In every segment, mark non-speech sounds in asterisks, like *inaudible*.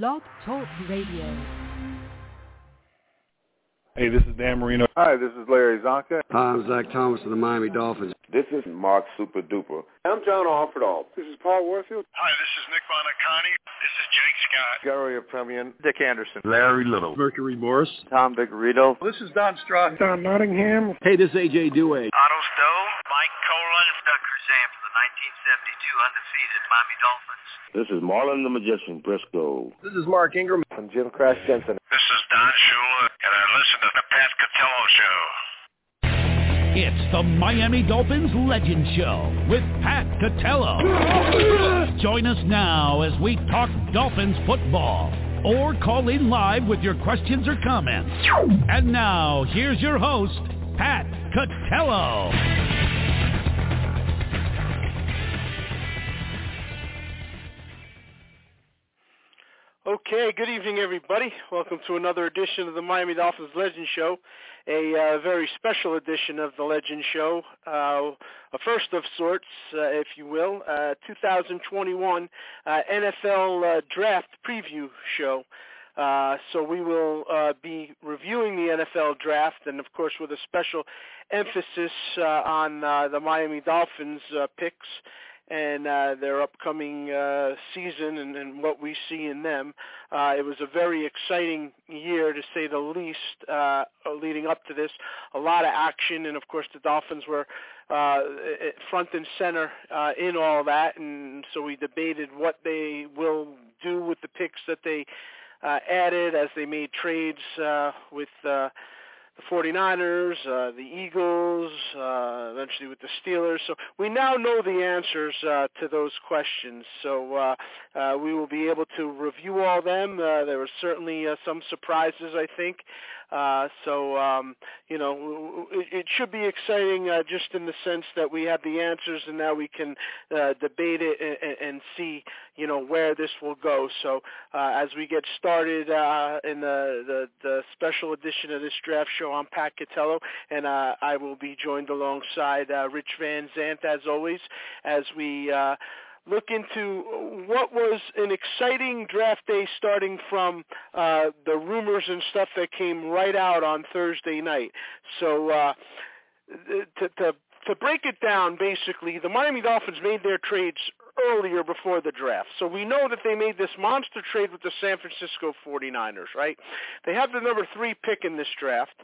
Blog Talk Radio. Hey, this is Dan Marino. Hi, this is Larry Csonka. Hi, I'm Zach Thomas of the Miami Dolphins. This is Mark Super Duper. I'm John Offerdahl. This is Paul Warfield. Hi, this is Nick Buoniconti. This is Jake Scott. Garo Yepremian. Dick Anderson. Larry Little. Mercury Morris. Tom Vigorito. This is Don Strock. Don Nottingham. Hey, this is AJ Duhe. Otto Stowe. Undefeated Miami Dolphins. This is Marlin the Magician Briscoe. This is Mark Ingram. I'm Jim Crash Jensen. This is Don Shula, and I listen to the Pat Catello Show. It's the Miami Dolphins Legend Show with Pat Catello. Join us now as we talk Dolphins football or call in live with your questions or comments. And now, here's your host, Pat Catello. Okay, good evening, everybody. Welcome to another edition of the Miami Dolphins Legend Show, a uh, very special edition of the Legend Show, uh, a first of sorts, uh, if you will, 2021 uh, NFL uh, Draft Preview Show. Uh, so we will be reviewing the NFL Draft, and of course with a special emphasis on the Miami Dolphins picks and uh, their upcoming uh, season and, and what we see in them. Uh, it was a very exciting year to say the least uh, leading up to this. A lot of action, and of course the Dolphins were uh, front and center uh, in all that, and so we debated what they will do with the picks that they uh, added as they made trades uh, with. Uh, the 49ers, uh, the Eagles, uh, eventually with the Steelers. So we now know the answers uh, to those questions. So uh, uh, we will be able to review all them. Uh, there were certainly some surprises, I think. Uh, so um, you know, it, it should be exciting uh, just in the sense that we have the answers, and now we can uh, debate it and, and see, you know, where this will go. So uh, as we get started uh, in the, the the special edition of this draft show, I'm Pat Catello, and uh, I will be joined alongside uh, Rich Van Zant as always as we. Uh, look into what was an exciting draft day starting from uh, the rumors and stuff that came right out on Thursday night. So uh, to, to to break it down, basically, the Miami Dolphins made their trades earlier before the draft. So we know that they made this monster trade with the San Francisco 49ers, right? They have the number three pick in this draft.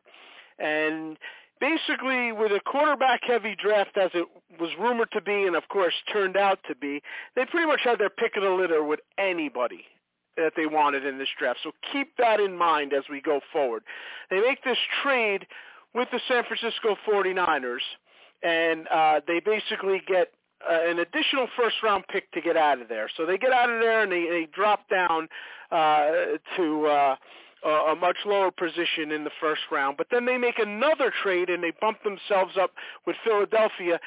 And basically with a quarterback heavy draft as it was rumored to be and of course turned out to be, they pretty much had their pick of the litter with anybody that they wanted in this draft. So keep that in mind as we go forward. They make this trade with the San Francisco 49ers and uh, they basically get uh, an additional first round pick to get out of there. So they get out of there and they, they drop down uh, to uh, a much lower position in the first round. But then they make another trade and they bump themselves up with Philadelphia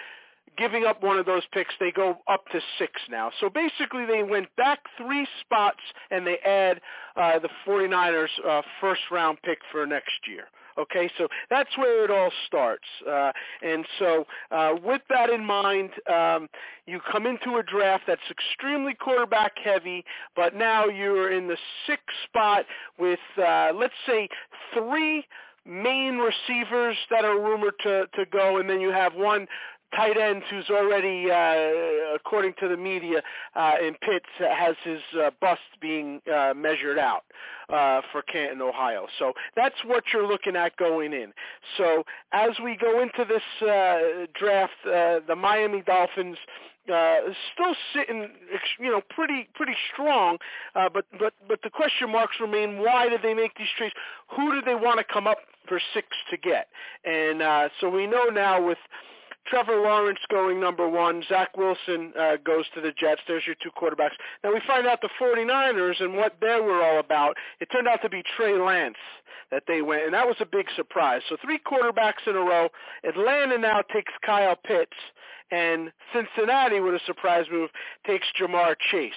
giving up one of those picks, they go up to six now. So basically they went back three spots and they add uh, the 49ers uh, first round pick for next year. Okay, so that's where it all starts. Uh, and so uh, with that in mind, um, you come into a draft that's extremely quarterback heavy, but now you're in the sixth spot with, uh, let's say, three main receivers that are rumored to, to go, and then you have one tight end who's already, uh, according to the media uh, in Pitts, has his uh, bust being uh, measured out uh, for Canton, Ohio. So that's what you're looking at going in. So as we go into this uh, draft, uh, the Miami Dolphins uh, still sitting, you know, pretty pretty strong. Uh, but but but the question marks remain: Why did they make these trades? Who did they want to come up for six to get? And uh, so we know now with Trevor Lawrence going number one. Zach Wilson uh, goes to the Jets. There's your two quarterbacks. Now we find out the 49ers and what they were all about. It turned out to be Trey Lance that they went, and that was a big surprise. So three quarterbacks in a row. Atlanta now takes Kyle Pitts, and Cincinnati, with a surprise move, takes Ja'Marr Chase.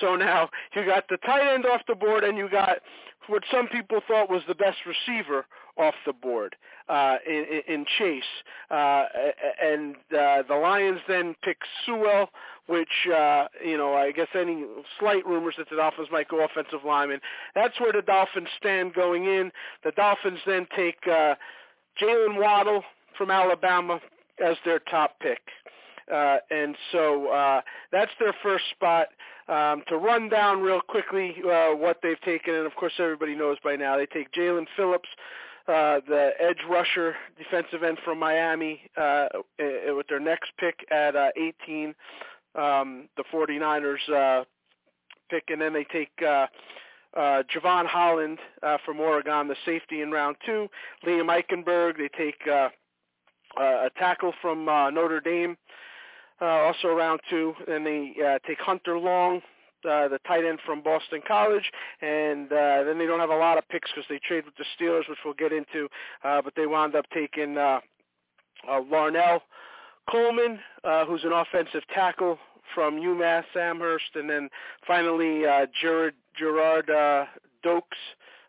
So now you got the tight end off the board, and you got what some people thought was the best receiver off the board uh, in, in Chase, uh, and uh, the Lions then pick Sewell, which uh, you know I guess any slight rumors that the Dolphins might go offensive lineman. That's where the Dolphins stand going in. The Dolphins then take uh, Jaylen Waddle from Alabama as their top pick. Uh, and so uh, that's their first spot. Um, to run down real quickly uh, what they've taken, and of course everybody knows by now, they take Jaelan Phillips, uh, the edge rusher, defensive end from Miami, uh, with their next pick at uh, 18. Um, the 49ers uh, pick, and then they take uh, uh, Jevon Holland uh, from Oregon, the safety in round two. Liam Eichenberg, they take uh, a tackle from uh, Notre Dame, uh, also round two. Then they uh, take Hunter Long, uh, the tight end from Boston College, and uh, then they don't have a lot of picks because they trade with the Steelers, which we'll get into. Uh, but they wound up taking uh, uh, Larnell Coleman, uh, who's an offensive tackle from UMass Amherst, and then finally uh, Gerard Gerard uh, Doaks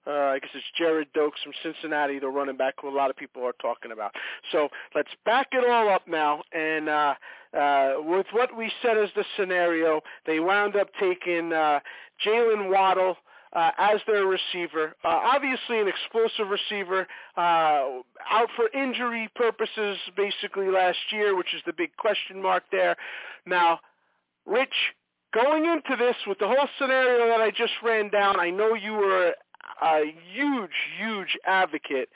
uh, I guess it's Jared Doaks from Cincinnati, the running back who a lot of people are talking about. So let's back it all up now. And uh, uh, with what we said as the scenario, they wound up taking uh, Jaylen Waddle uh, as their receiver. Uh, obviously an explosive receiver, uh, out for injury purposes basically last year, which is the big question mark there. Now, Rich, going into this with the whole scenario that I just ran down, I know you were a huge, huge advocate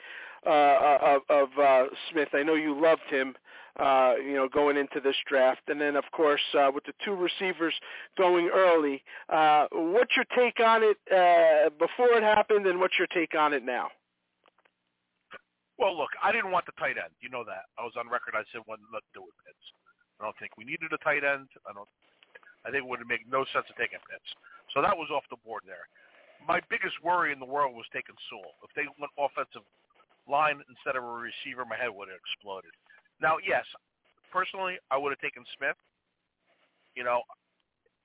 uh, of, of uh, Smith. I know you loved him, uh, you know, going into this draft, and then of course uh, with the two receivers going early. Uh, what's your take on it uh, before it happened, and what's your take on it now? Well, look, I didn't want the tight end. You know that. I was on record. I said, "Well, let's do it, Pitts." I don't think we needed a tight end. I don't. I think it would make no sense to take a Pitts. So that was off the board there my biggest worry in the world was taking Sewell. If they went offensive line instead of a receiver, my head would have exploded. Now, yes, personally, I would have taken Smith. You know,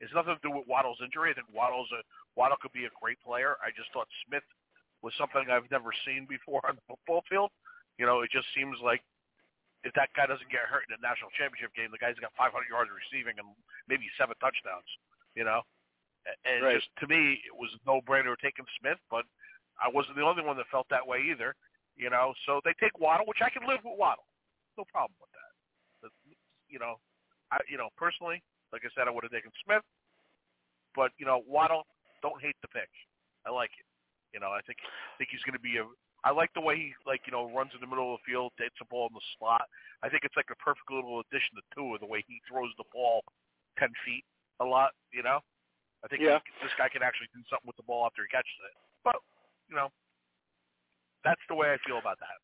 it's nothing to do with Waddle's injury. I think Waddle's a Waddle could be a great player. I just thought Smith was something I've never seen before *laughs* on the football field. You know, it just seems like if that guy doesn't get hurt in a national championship game, the guy's got 500 yards receiving and maybe seven touchdowns. You know, and right. just to me, it was no brainer taking Smith, but I wasn't the only one that felt that way either. You know, so they take Waddle, which I can live with Waddle, no problem with that. But, you know, I you know personally, like I said, I would have taken Smith, but you know Waddle, don't hate the pick. I like it. You know, I think think he's going to be a. I like the way he like you know runs in the middle of the field, takes the ball in the slot. I think it's like a perfect little addition to Tua, the way he throws the ball ten feet a lot. You know, I think yeah. he, this guy can actually do something with the ball after he catches it. But you know, that's the way I feel about that.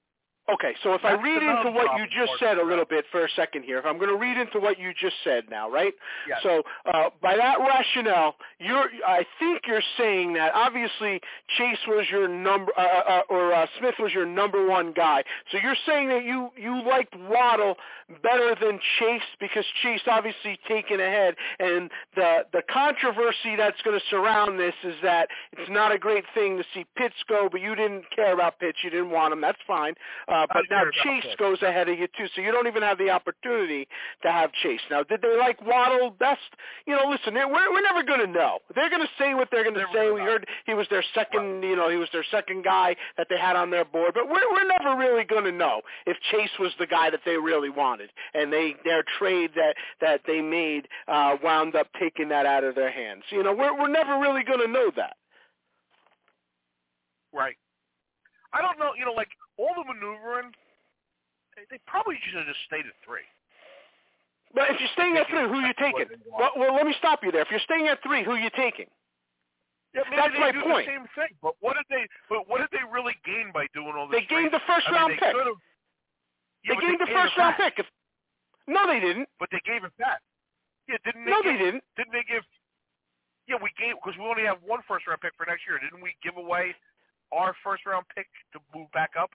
Okay, so if That's I read into what you just said a little bit for a second here, if I'm going to read into what you just said now, right? Yes. So uh, by that rationale, you're, I think you're saying that obviously Chase was your number, uh, uh, or uh, Smith was your number one guy. So you're saying that you you liked Waddle better than Chase because Chase obviously taken ahead, and the the controversy that's going to surround this is that it's not a great thing to see Pitts go, but you didn't care about Pitts, you didn't want him. That's fine. Uh, but now Chase goes ahead of you too, so you don't even have the opportunity to have Chase. Now, did they like Waddle best? You know, listen, we're we're never going to know. They're going to say what they're going to say. We heard he was their second, you know, he was their second guy that they had on their board, but we're we're never really going to know if Chase was the guy that they really wanted, and they their trade that that they made uh, wound up taking that out of their hands. You know, we're we're never really going to know that. Right. I don't know. You know, like all the maneuvering, they, probably should have just stayed at three. But if you're staying at three, who are you taking? Well, well, let me stop you there. If you're staying at three, who are you taking? Yeah, That's they my do point. the same thing. But what did they? But what did they really gain by doing all this? They gained trade? the first I mean, round they pick. Yeah, they gained the first round back. pick. If, no, they didn't. But they gave it back. Yeah, didn't they? No, give, they didn't. Didn't they give? Yeah, we gave because we only have one first round pick for next year. Didn't we give away our first round pick to move back up?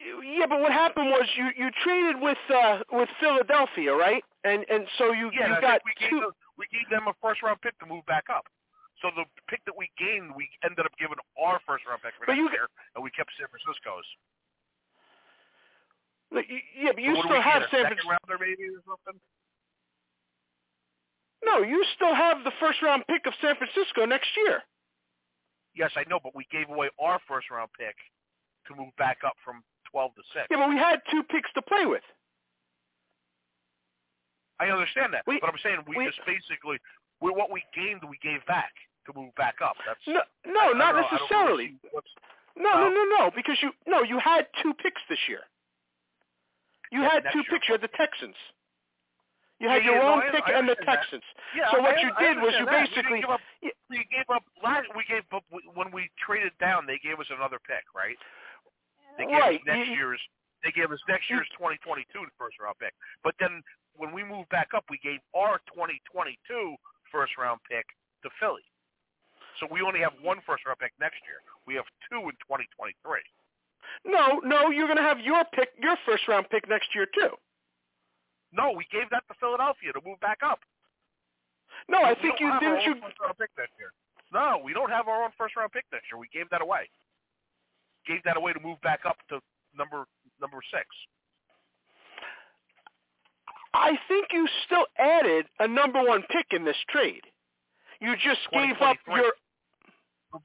Yeah, but what happened was you you traded with uh with Philadelphia, right? And and so you Yeah, you got we gave two. them, we gave them a first round pick to move back up. So the pick that we gained, we ended up giving our first round pick for But next you- year, and we kept San Francisco's. Yeah, but you so still have San second Francisco. rounder maybe or something. No, you still have the first round pick of San Francisco next year. Yes, I know, but we gave away our first round pick to move back up from twelve to six. Yeah, but we had two picks to play with. I understand that, We- but I'm saying we, we- just basically we, what we gained, we gave back to move back up. That's No, no, I necessarily. No, no, no, no, because you no, you had two picks this year. You Yeah, had two year. picks. You had the Texans. You had Yeah, your yeah, no, own I- pick I and the. Texans. Yeah, So what I- you did was you that. Basically- didn't up, we gave up last. We gave up when we traded down. They gave us another pick, right? They gave Right, us next you- year's. They gave us next year's 2022 first round pick. But then when we moved back up, we gave our 2022 first round pick to Philly. So we only have one first round pick next year. We have two in 2023. No, no, you're going to have your pick, your first round pick next year too. No, we gave that to Philadelphia to move back up. No, I We think you didn't. You pick next year. No, we don't have our own first round pick next year. We gave that away. Gave that away to move back up to number number six. I think you still added a number one pick in this trade. You just gave up your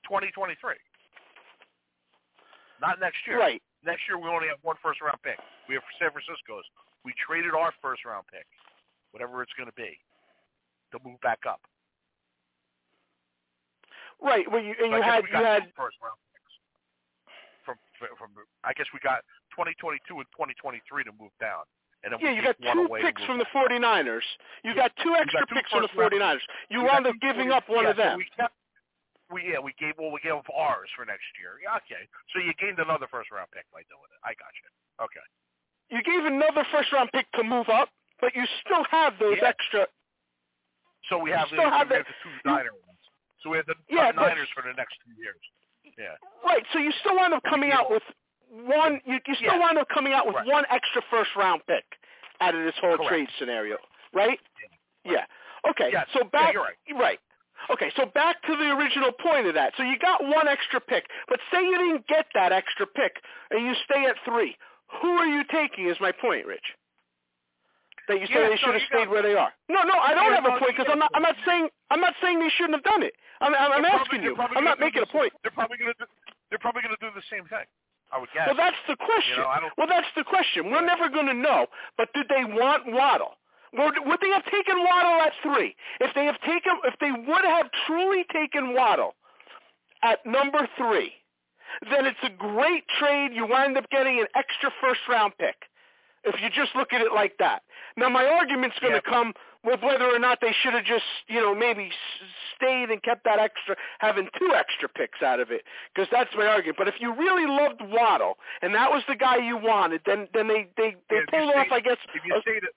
2023. Not next year. right. Next year we only have one first round pick. We have San Francisco's. We traded our first round pick, whatever it's going to be, to move back up. Right. Well, you and So you had we you had first round picks. From from I guess we got 2022 and 2023 to move down, and then yeah, you got two picks from the 49ers. You got two extra two picks from the 49ers. You got wound up giving up one yeah, of them. So we kept. We yeah we gave well we gave up ours for next year. Yeah, okay. So you gained another first round pick by doing it. I got you. Okay. You gave another first round pick to move up, but you still have those Yeah. extra. So we have, still the, have we have the two Niner ones. So we have the Yeah, uh, but- Niners for the next two years. Yeah. Right. So you still wind up coming out with one. You, you still Yeah. wind up coming out with Right. one extra first round pick out of this whole Correct. trade scenario, right? Yeah. Okay. Yes. So Yeah, back. you're right. Right. Okay, so back to the original point of that. So you got one extra pick, but say you didn't get that extra pick and you stay at three. Who are you taking? Is my point, Rich? That you say Yeah, they so should have stayed where they are. No, no, I don't have a point because I'm not. I'm not saying. I'm not saying they shouldn't have done it. I'm, I'm, I'm asking you. I'm not making a point. They're probably going to. They're probably going to do the same thing. I would guess. Well, that's the question. You know, Well, that's the question. We're never going to know. But did they want Waddle? Would, would they have taken Waddle at three? If they have taken, if they would have truly taken Waddle at number three, then it's a great trade. You wind up getting an extra first round pick. If you just look at it like that. Now, my argument's going to Yeah. come with whether or not they should have just, you know, maybe stayed and kept that extra, having two extra picks out of it, because that's my argument. But if you really loved Waddle and that was the guy you wanted, then then they they they Yeah, pulled off, stayed- I guess. If you a- stayed at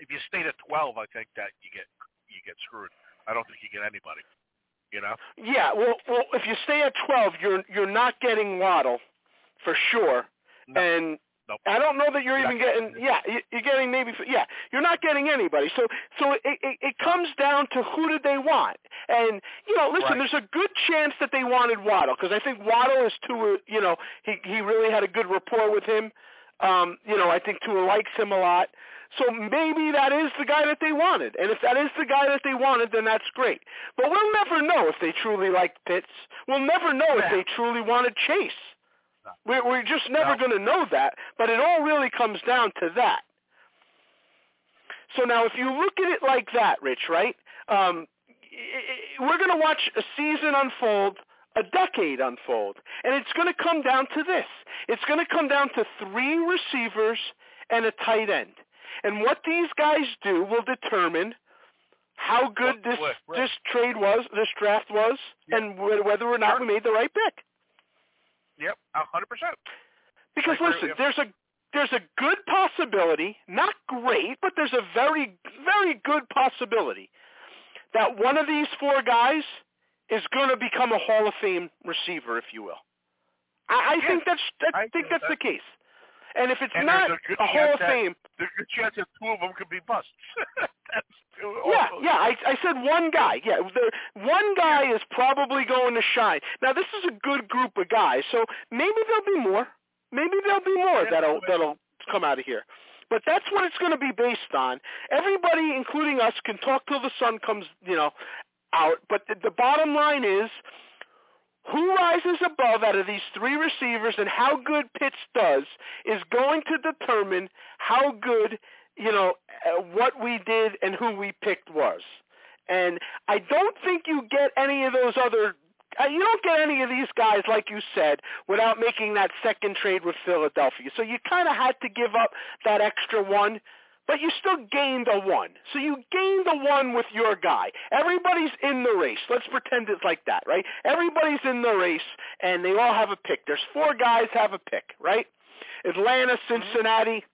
if you stayed at twelve, I think that you get you get screwed. I don't think you get anybody. You know. yeah, well, well, if you stay at twelve, you're you're not getting Waddle for sure, No. and Nope. I don't know that you're You're even getting. getting- Yeah, you- you're getting maybe. Yeah, you're not getting anybody. So, so it, it it comes down to who did they want? And you know, listen, Right. there's a good chance that they wanted Waddle because I think Waddle is Tua. You know, he he really had a good rapport with him. Um, you know, I think Tua likes him a lot. So maybe that is the guy that they wanted. And if that is the guy that they wanted, then that's great. But we'll never know if they truly liked Pitts. We'll never know if they truly wanted Chase. We're, we're just never No. going to know that. But it all really comes down to that. So now if you look at it like that, Rich, right? Um, we're going to watch a season unfold, a decade unfold. And it's going to come down to this. It's going to come down to three receivers and a tight end. And what these guys do will determine how good this right. this trade was, this draft was, Yeah. and wh- whether or not Sure. we made the right pick. Yep. A hundred percent. Because agree listen, there's a there's a good possibility, not great, but there's a very very good possibility that one of these four guys is going to become a Hall of Fame receiver, if you will. I, I think that's I, I think that's the case. And if it's And not a a Hall of Fame, There's a good chance that two of them could be busts. *laughs* That's yeah, yeah. I, I said one guy. Yeah, there, one guy is probably going to shine. Now this is a good group of guys, so maybe there'll be more. Maybe there'll be more that'll that'll come out of here. But that's what it's going to be based on. Everybody, including us, can talk till the sun comes, you know, out. But the, the bottom line is, who rises above out of these three receivers and how good Pitts does is going to determine how good, you know, uh, what we did and who we picked was. And I don't think you get any of those other uh, you don't get any of these guys, like you said, without making that second trade with Philadelphia. So you kind of had to give up that extra one, but you still gained a one. So you gained a one with your guy. Everybody's in the race. Let's pretend it's like that, right? Everybody's in the race, and they all have a pick. There's four guys have a pick, right? Atlanta, Cincinnati,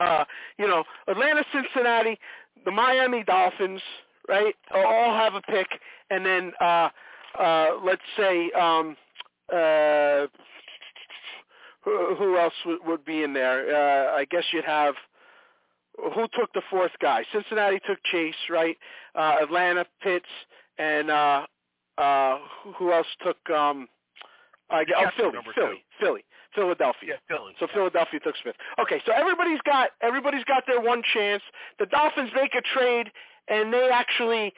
uh, you know, Atlanta, Cincinnati, the Miami Dolphins, right? All have a pick, and then uh, uh, let's say um, uh, who, who else would, would be in there? Uh, I guess you'd have who took the fourth guy? Cincinnati took Chase, right? Uh, Atlanta, Pitts, and uh, uh, who else took? Um, I, oh, Philly, Philly, two. Philly, Philadelphia. Yeah, Philly. So Philadelphia took Smith. Okay, so everybody's got everybody's got their one chance. The Dolphins make a trade, and they actually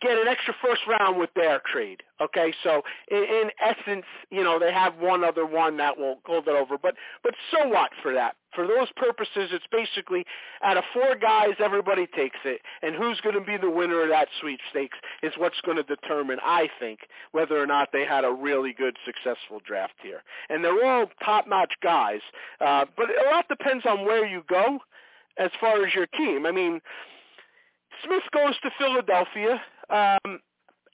get an extra first round with their trade. Okay, so in, in essence, you know, they have one other one that will hold it over. But but so what for that? For those purposes, it's basically out of four guys, everybody takes it, and who's going to be the winner of that sweepstakes is what's going to determine, I think, whether or not they had a really good, successful draft here. And they're all top-notch guys, uh, but a lot depends on where you go as far as your team. I mean. Smith goes to Philadelphia. Um,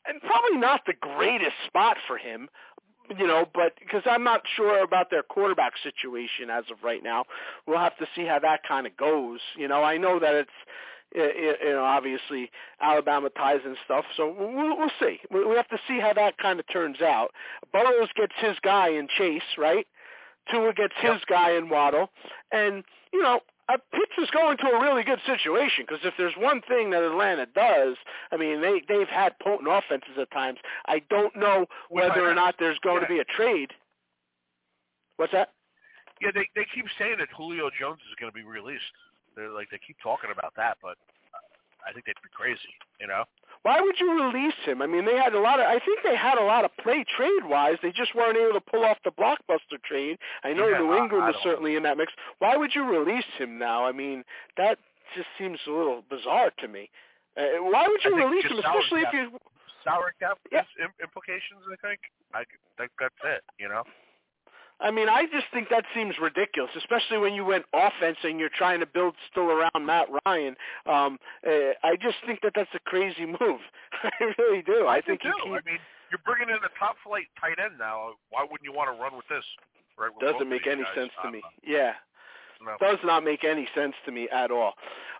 and probably not the greatest spot for him, you know, but because I'm not sure about their quarterback situation as of right now. We'll have to see how that kind of goes. You know, I know that it's you know, obviously Alabama ties and stuff. So we'll, we'll see. We have to see how that kind of turns out. Burrows gets his guy in Chase, right? Tua gets his guy in Waddle, and you know, uh, Pitts is going to a really good situation because if there's one thing that Atlanta does, I mean they they've had potent offenses at times. I don't know whether or not there's going yeah. to be a trade. What's that? Yeah, they they keep saying that Julio Jones is going to be released. They're like they keep talking about that, but I think they'd be crazy, you know. Why would you release him? I mean, they had a lot of. I think they had a lot of play trade wise. They just weren't able to pull off the blockbuster trade. I know yeah, New England I, is certainly in that mix. Why would you release him now? I mean, that just seems a little bizarre to me. Uh, why would you release him, especially cap, if you sour cap yeah. implications? I think. I think that's it. You know. I mean, I just think that seems ridiculous, especially when you went offense and you're trying to build still around Matt Ryan. Um, uh, I just think that that's a crazy *laughs* move. I really do. I, I think do. You I mean, you're bringing in a top flight tight end now. Why wouldn't you want to run with this? Right, with Doesn't make any guys? sense to um, me. Yeah. No. Does not make any sense to me at all.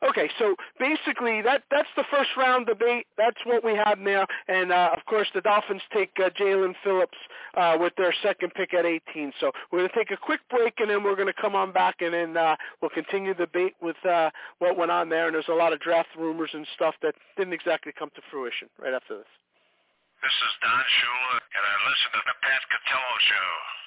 Okay, so basically that that's the first round debate. That's what we have now, and uh, of course the Dolphins take uh, Jaelan Phillips uh, with their second pick at 18. So we're going to take a quick break, and then we're going to come on back, and then uh, we'll continue the debate with uh, what went on there. And there's a lot of draft rumors and stuff that didn't exactly come to fruition right after this. This is Don Shula, and I listen to the Pat Catello Show.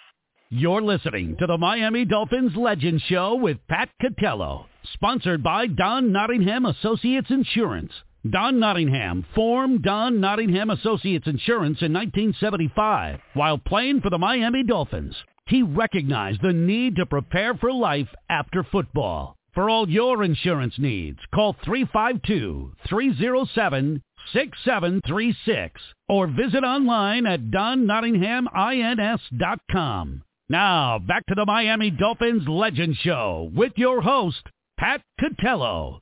You're listening to the Miami Dolphins Legend Show with Pat Catello, sponsored by Don Nottingham Associates Insurance. Don Nottingham formed Don Nottingham Associates Insurance in 1975 while playing for the Miami Dolphins. He recognized the need to prepare for life after football. For all your insurance needs, call 352-307-6736 or visit online at donnottinghamins.com. Now, back to the Miami Dolphins Legend Show with your host, Pat Catello.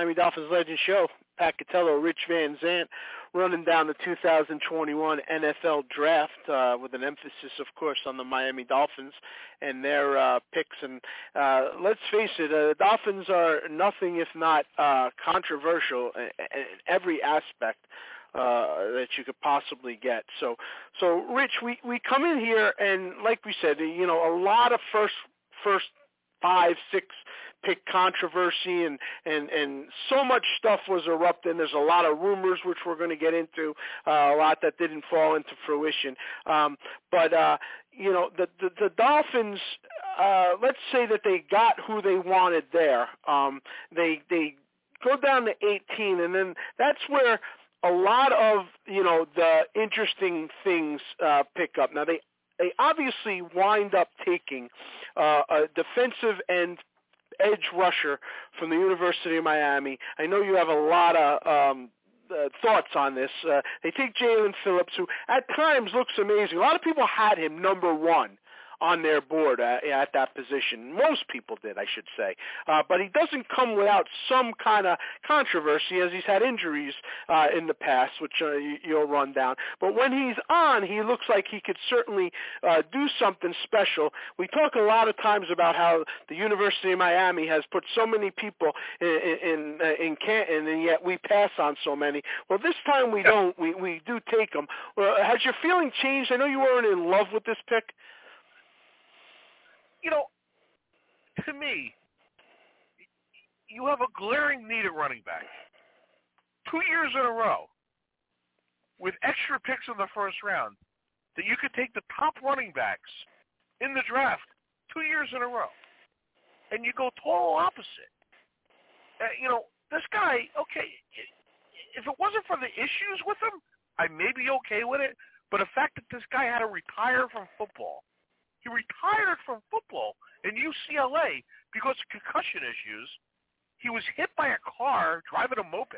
Miami Dolphins Legend Show. Pat Catello, Rich Van Zant, running down the 2021 NFL Draft uh, with an emphasis, of course, on the Miami Dolphins and their uh, picks. And uh, let's face it, uh, the Dolphins are nothing if not uh, controversial in, in every aspect uh, that you could possibly get. So, so Rich, we we come in here and like we said, you know, a lot of first first five, six pick controversy and and and so much stuff was erupting. There's a lot of rumors which we're going to get into, uh, a lot that didn't fall into fruition. Um, but uh, you know, the the, the Dolphins. Uh, let's say that they got who they wanted there. Um, they they go down to 18, and then that's where a lot of you know the interesting things uh, pick up. Now they they obviously wind up taking uh, a defensive end edge rusher from the University of Miami. I know you have a lot of um, uh, thoughts on this. Uh, they take Jaelan Phillips, who at times looks amazing. A lot of people had him number one on their board uh, at that position. Most people did, I should say. Uh, but he doesn't come without some kind of controversy as he's had injuries uh, in the past, which uh, you, you'll run down. But when he's on, he looks like he could certainly uh, do something special. We talk a lot of times about how the University of Miami has put so many people in in, uh, in Canton, and yet we pass on so many. Well, this time we don't. We we do take them. Well, has your feeling changed? I know you weren't in love with this pick you know, to me, you have a glaring need at running back. Two years in a row, with extra picks in the first round, that you could take the top running backs in the draft two years in a row, and you go total opposite. Uh, you know, this guy, okay, if it wasn't for the issues with him, I may be okay with it. But the fact that this guy had to retire from football he retired from football in UCLA because of concussion issues. He was hit by a car driving a moped.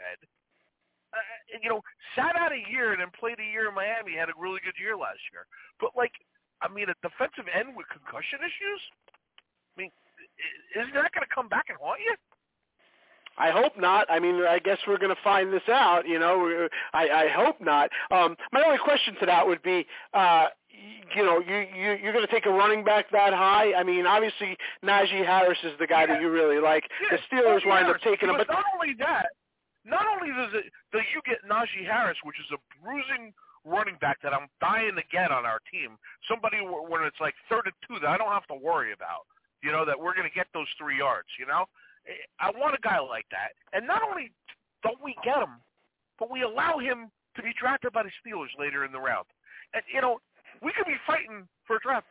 Uh, and, you know, sat out a year and then played a year in Miami. Had a really good year last year. But like, I mean, a defensive end with concussion issues. I mean, isn't that going to come back and haunt you? I hope not. I mean, I guess we're going to find this out. You know, I, I hope not. Um, my only question to that would be, uh, you know, you, you you're going to take a running back that high. I mean, obviously Najee Harris is the guy yeah. that you really like. Yeah. The Steelers wind up taking him, but but not only that, not only does it that you get Najee Harris, which is a bruising running back that I'm dying to get on our team. Somebody when it's like third and two that I don't have to worry about. You know that we're going to get those three yards. You know, eh, I want a guy like that. And not only don't we get him, but we allow him to be drafted by the Steelers later in the round. And you know, we could be fighting for a draft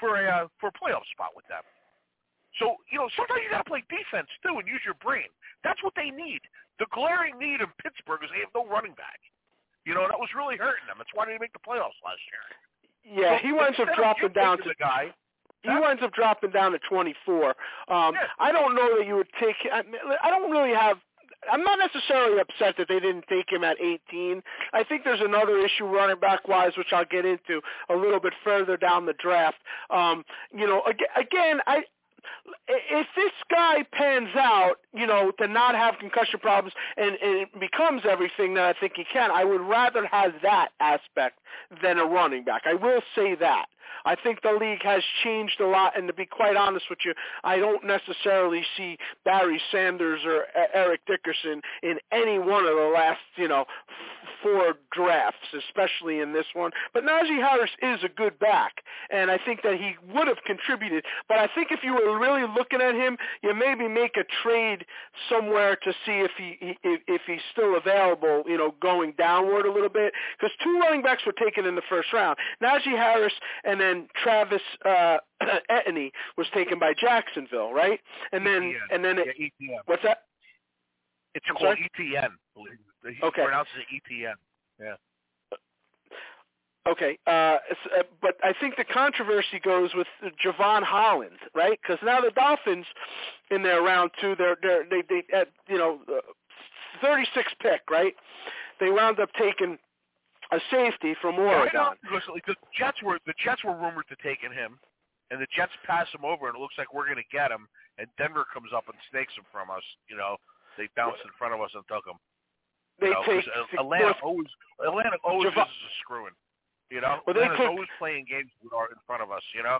for a uh, for a playoff spot with them. So you know, sometimes you got to play defense too and use your brain. That's what they need. The glaring need in Pittsburgh is they have no running back. You know, that was really hurting them. That's why they didn't make the playoffs last year. Yeah, so he winds up dropping down to the guy. He winds up dropping down to 24. Um, yeah. I don't know that you would take. I, I don't really have I'm not necessarily upset that they didn't take him at 18. I think there's another issue running back wise, which I'll get into a little bit further down the draft. Um, you know, again, I if this guy pans out, you know, to not have concussion problems and, and it becomes everything that I think he can, I would rather have that aspect than a running back. I will say that. I think the league has changed a lot, and to be quite honest with you, I don't necessarily see Barry Sanders or Eric Dickerson in any one of the last, you know, four drafts, especially in this one. But Najee Harris is a good back, and I think that he would have contributed. But I think if you were really looking at him, you maybe make a trade somewhere to see if he if, he's still available, you know, going downward a little bit. Because two running backs were taken in the first round, Najee Harris and then Travis uh, *clears throat* Etienne was taken by Jacksonville, right? And then ETN. and then it, yeah, what's that? It's I'm called sorry? ETN. He Okay. pronounces it ETN. Yeah. Okay, uh, uh, but I think the controversy goes with Jevon Holland, right? Because now the Dolphins, in their round two, they're they're they they at you know, uh, 36 pick, right? They wound up taking a safety from Oregon. because the Jets were the Jets were rumored to taking him, and the Jets passed him over, and it looks like we're going to get him. and Denver comes up and snakes them from us, you know, they bounced in front of us and took them. They you know, take Atlanta North- always Atlanta always Java- is a screwing. You know, Well, they Atlanta's always playing games with our, in front of us. You know,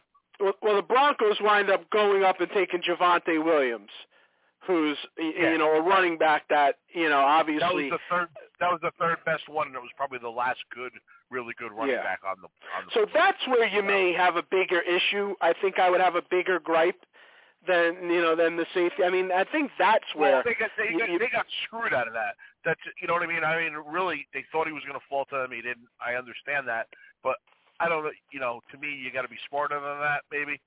Well, the Broncos wind up going up and taking Javonte Williams, who's Yeah. you know a running back that you know obviously that was the third. That was the third best one, and it was probably the last good, really good running Yeah. back on the on the. So field. that's where you may have a bigger issue. I think I would have a bigger gripe than you know than the safety. I mean, I think that's where Well, they got they you- got, they got screwed out of that. That's you know what I mean. I mean, really, they thought he was going to fall to them. He didn't. I understand that, but I don't. You know, to me, you got to be smarter than that. Maybe,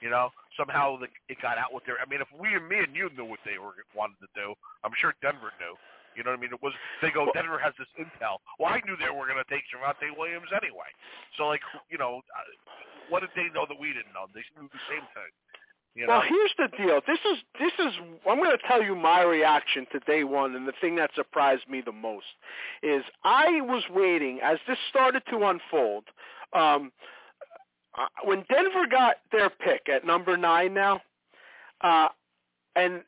you know, somehow the, it got out with their. I mean, if we and me and you knew what they were wanted to do, I'm sure Denver knew. You know what I mean? It was they go. Denver has this intel. Well, I knew they were going to take Javonte Williams anyway. So like, you know, uh, what did they know that we didn't know? They knew the same thing. You know? Well, here's the deal. This is this is I'm going to tell you my reaction to day one, and the thing that surprised me the most is I was waiting as this started to unfold. Um, uh, when Denver got their pick at number nine now, uh, and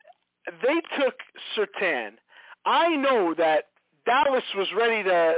they took Surtain, I know that Dallas was ready to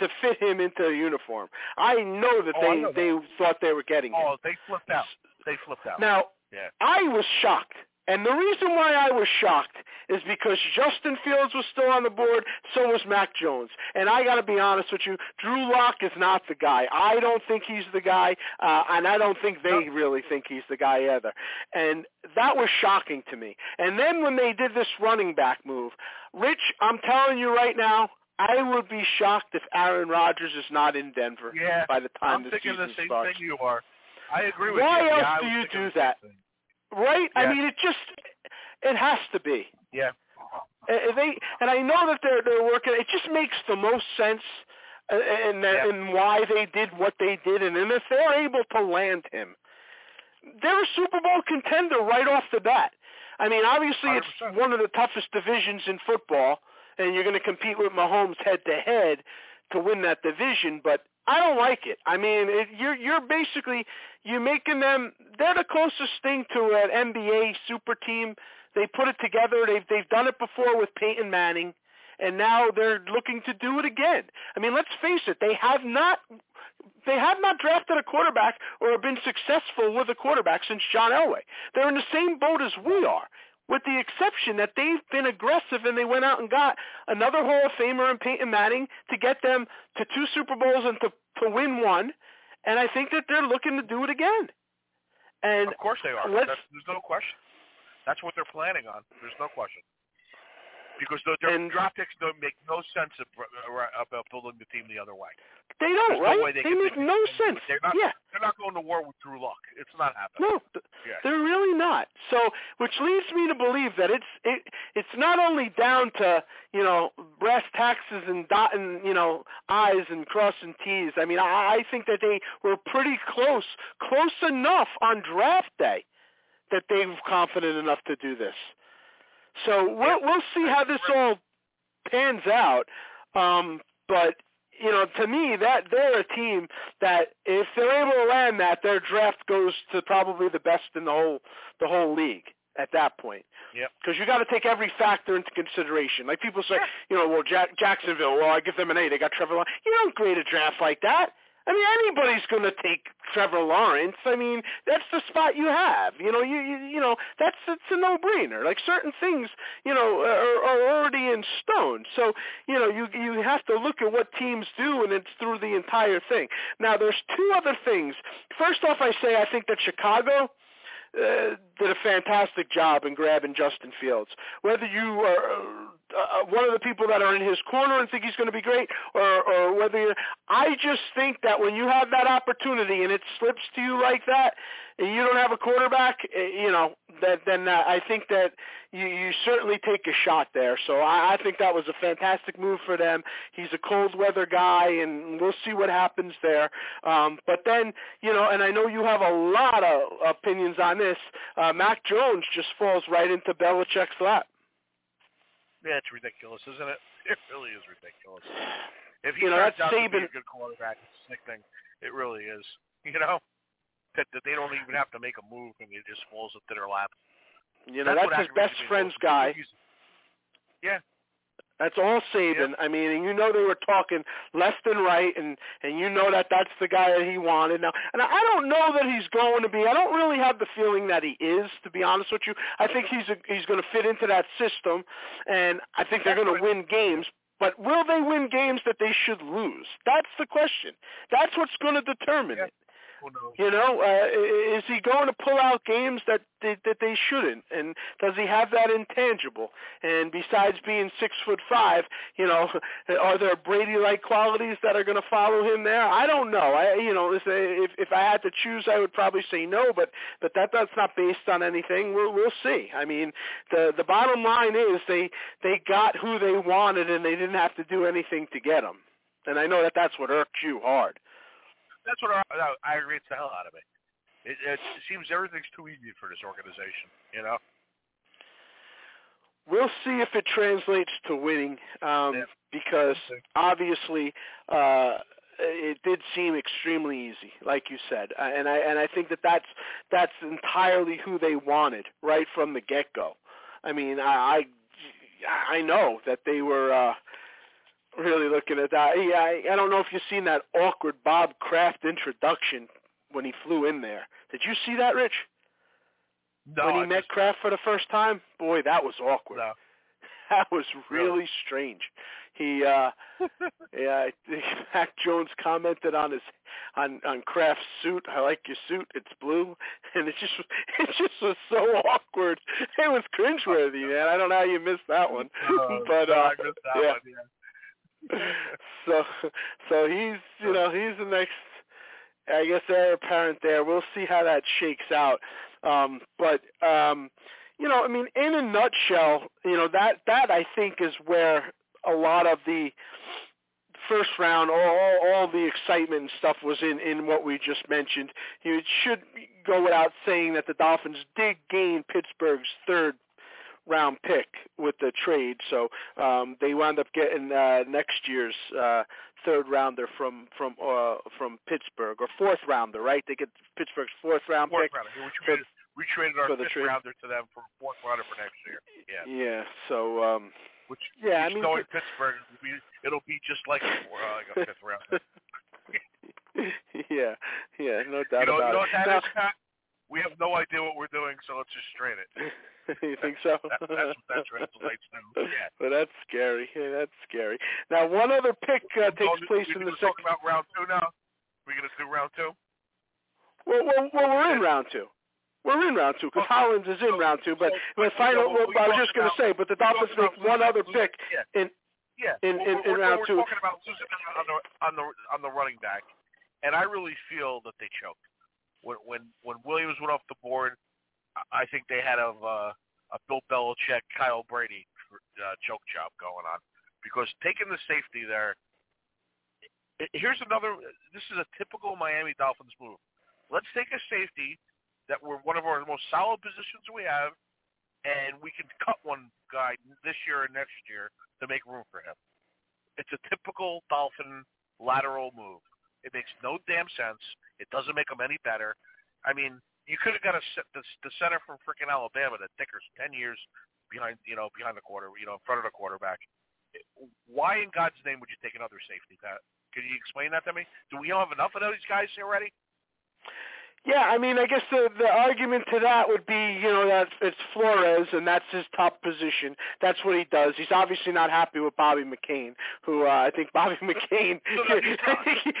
to fit him into a uniform. I know that Oh, they know that. they thought they were getting oh, him. oh, they flipped out. They flipped out. Now, yeah. I was shocked. And the reason why I was shocked is because Justin Fields was still on the board, so was Mac Jones. And I got to be honest with you, Drew Lock is not the guy. I don't think he's the guy, uh, and I don't think they really think he's the guy either. And that was shocking to me. And then when they did this running back move, Rich, I'm telling you right now, I would be shocked if Aaron Rodgers is not in Denver Yeah, by the time I'm the thinking the same starts. thing you are. I agree with Why you. else yeah, do you do that? thing. Right? I mean, it just it has to be. Yeah. Uh, they and I know that they're they're working. It just makes the most sense, uh, and Yeah. and why they did what they did, and then if they're able to land him, they're a Super Bowl contender right off the bat. I mean, obviously it's 100%. one of the toughest divisions in football, and you're going to compete with Mahomes head to head to win that division. But I don't like it. I mean, it, you're you're basically you're making them. They're the closest thing to an NBA super team. They put it together. They've they've done it before with Peyton Manning, and now they're looking to do it again. I mean, let's face it. They have not they have not drafted a quarterback or been successful with a quarterback since John Elway. They're in the same boat as we are, with the exception that they've been aggressive and they went out and got another Hall of Famer in Peyton Manning to get them to two Super Bowls and to, to win one. And I think that they're looking to do it again. And Of course they are. there's no question. That's what they're planning on. There's no question. Because the, their And- draft picks don't make no sense of, about building the team the other way. they don't, There's right? no they, they make no sense. They're not. yeah. They're not going to war with Drew Luck. It's not happening. No, th- Yeah. they're really not. So, which leads me to believe that it's it it's not only down to you know brass taxes and dotting you know I's and crossing T's. I mean, I, I think that they were pretty close, close enough on draft day that they were confident enough to do this. So we'll we'll see how this all pans out. Um, but you know, to me, that they're a team that if they're able to land that, their draft goes to probably the best in the whole the whole league at that point. Yep. Because you got to take every factor into consideration. Like people say, you know, well, Jack, Jacksonville, well, I give them an A. They got Trevor Lawrence. You don't grade a draft like that. I mean, anybody's going to take Trevor Lawrence. I mean, that's the spot you have. You know, you you, you know that's it's a no-brainer. Like certain things, you know, are, are already in stone. So you know, you you have to look at what teams do, and it's through the entire thing. Now, there's two other things. First off, I say I think that Chicago uh, did a fantastic job in grabbing Justin Fields. Whether you are uh, one of the people that are in his corner and think he's going to be great, or, or whether you're, I just think that when you have that opportunity and it slips to you like that, and you don't have a quarterback, uh, you know, that then uh, I think that you, you certainly take a shot there. So I, I think that was a fantastic move for them. He's a cold weather guy, and we'll see what happens there. Um, but then, you know, and I know you have a lot of opinions on this. Uh, Mac Jones just falls right into Belichick's lap. Yeah, it's ridiculous, isn't it? *laughs* It really is ridiculous. If he You know, turns that's out to be Saban- a good quarterback, it's a sick thing. It really is. *laughs* You know, that, that they don't even have to make a move and it just falls into their lap. You know, That's that's, his best friend's guy. Yeah. That's all Saban. I mean, and you know they were talking left and right, and and you know that that's the guy that he wanted. Now, and I don't know that he's going to be. I don't really have the feeling that he is, to be honest with you. I think he's a, he's going to fit into that system, and I think they're going to win games. But will they win games that they should lose? That's the question. That's what's going to determine it. You know, uh, is he going to pull out games that they, that they shouldn't? And does he have that intangible? And besides being six foot five, you know, *laughs* are there Brady-like qualities that are going to follow him there? I don't know. I, you know, if if, I had to choose, I would probably say no. But but that that's not based on anything. We'll we'll see. I mean, the the bottom line is they they got who they wanted, and they didn't have to do anything to get them. And I know that that's what irked you hard. That's what I- aggravates the hell out of me. It, it seems everything's too easy for this organization. You know. We'll see if it translates to winning, um, Yeah. because obviously uh, it did seem extremely easy, like you said, Uh, and I and I think that that's that's entirely who they wanted right from the get go. I mean, I I, I know that they were uh, really looking at that. Yeah, I, I don't know if you've seen that awkward Bob Kraft introduction when he flew in there. Did you see that, Rich? No, when he I met just- Kraft for the first time, boy, that was awkward. No. *laughs* That was really strange. He, uh, *laughs* yeah, *laughs* Mac Jones commented on his on on Kraft's suit. I like your suit. It's blue, and it just it just was so awkward. It was cringeworthy, man. I don't know how you missed that one, but uh, I missed that yeah. *laughs* so so he's you know he's the next I guess heir apparent there. We'll see how that shakes out. Um, but um, you know, I mean, in a nutshell, you know that that I think is where a lot of the first round, all, all, the excitement and stuff was in in what we just mentioned. It should go without saying that the Dolphins did gain Pittsburgh's third round pick with the trade. So um, they wound up getting uh, next year's uh, third rounder from from uh, from Pittsburgh or fourth rounder, right? They get Pittsburgh's fourth round Fourth pick. rounder. We traded, we traded our fifth trade. rounder to them for fourth rounder for next year. Yeah. Yeah. So um, Which, Yeah, I which mean, knowing Pittsburgh, it'll be, it'll be just like uh, like a fifth rounder. *laughs* *laughs* yeah, yeah, no you doubt know, you about know it. what that Now- is, Pat? We have no idea what we're doing, so let's just strain it. *laughs* you think so? That, that's what that translates to. *laughs* Yeah. Well, that's scary. Yeah, that's scary. Now, one other pick uh, takes Oh, place in the talk second. about round two now. We're gonna do round two. Well, well, well, we're in round two. We're in round two because Okay. Hollins is in round two. But so- but final. Well, we I was just going to say, but the Dolphins talking make one other pick Yeah. in Yeah. in- in- we're, in we're, round we're two. talking about losing on the on the on the running back, and I really feel that they choked when when when Williams went off the board. I- think they had a uh, a Bill Belichick, Kyle Brady uh, choke job going on because taking the safety there. Here's another. This is a typical Miami Dolphins move. Let's take a safety that we're one of our most solid positions we have, and we can cut one guy this year and next year to make room for him. It's a typical Dolphin lateral move. It makes no damn sense. It doesn't make them any better. I mean, you could have got a the, the center from freaking Alabama that Dicker's ten years behind, you know, behind the quarter, you know, in front of the quarterback. Why in God's name would you take another safety, Pat? Could you explain that to me? Do we have enough of those guys here already? Yeah, I mean, I guess the the argument to that would be, you know, that it's Flores and that's his top position. That's what he does. He's obviously not happy with Bobby McCain, who uh, I think Bobby McCain. *laughs* No, I think he,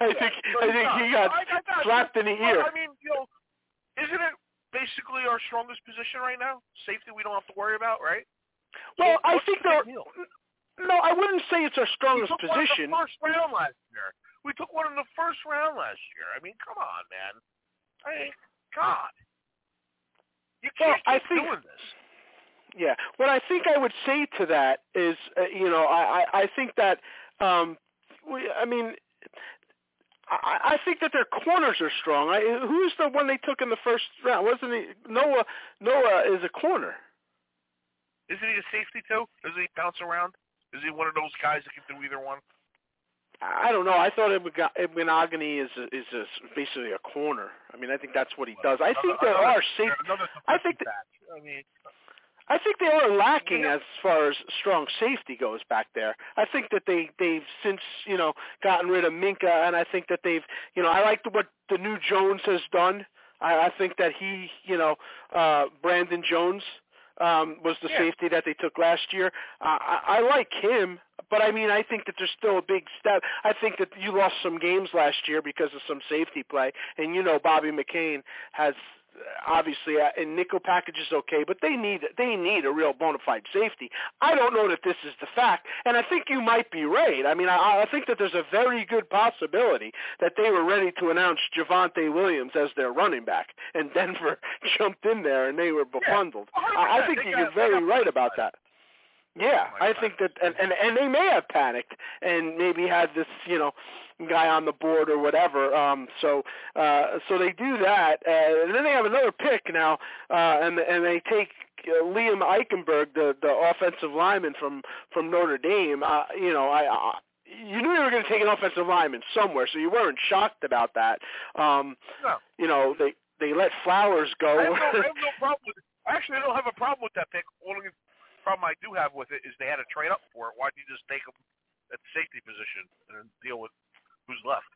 I think No, I think he got I- I got slapped in the Well, ear. I mean, you know, isn't it basically our strongest position right now? Safety we don't have to worry about, right? Well, So I think the they're big deal? no, I wouldn't say it's our strongest We took one in position. the first round last year. We took one in the first round last year. I mean, come on, man. I mean, God. You can't I keep think- doing this. Yeah. What I think I would say to that is, uh, you know, I, I, I think that, um, we, I mean, I, I think that their corners are strong. I, who's the one they took in the first round? Wasn't he Noah? Noah is a corner. Isn't he a safety too? Doesn't he bounce around? Is he one of those guys that can do either one? I don't know. I thought Igbinoghene is a, is a, basically a corner. I mean, I think that's what he does. I think there are safety. I think that. I mean, I think they are lacking as far as strong safety goes back there. I think that they they've since you know gotten rid of Minkah, and I think that they've you know I like what the new Jones has done. I, I think that he you know uh, Brandon Jones um, was the Yeah. safety that they took last year. Uh, I, I like him, but I mean I think that there's still a big step. I think that you lost some games last year because of some safety play, and you know Bobby McCain has obviously uh, and nickel package is okay, but they need they need a real bona fide safety. I don't know that this is the fact, and I think you might be right. I mean, I, I think that there's a very good possibility that they were ready to announce Javonte Williams as their running back, and *laughs* Denver jumped in there and they were befuddled. I, I think you're very right about that. Yeah, I think that, and, and and they may have panicked and maybe had this, you know, guy on the board or whatever. Um, so uh, so they do that, uh, and then they have another pick now, uh, and and they take uh, Liam Eichenberg, the the offensive lineman from from Notre Dame. Uh, you know, I. I you knew they were going to take an offensive lineman somewhere, so you weren't shocked about that. Um, no. you know, they they let Flowers go. I have, no, I *laughs* have no problem with it. Actually, I don't have a problem with that pick. Only problem I do have with it is they had to trade up for it. Why did you just take them at the safety position and deal with who's left?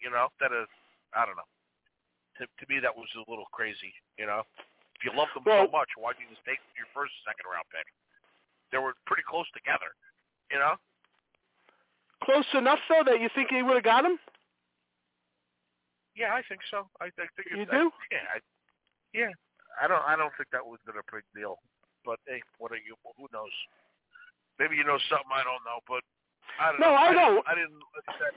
You know, that is, I don't know. To, to me, that was a little crazy. You know, if you love them Well- so much, why did you just take your first, second round pick? They were pretty close together. You know, Close enough though that you think he would have got him? yeah, I think so. I, I think You do? I, yeah, I, yeah. I don't. I don't think that was been a big deal. But hey, what are you? Who knows? Maybe you know something I don't know. But I don't No, know. I didn't- don't. I didn't. I said,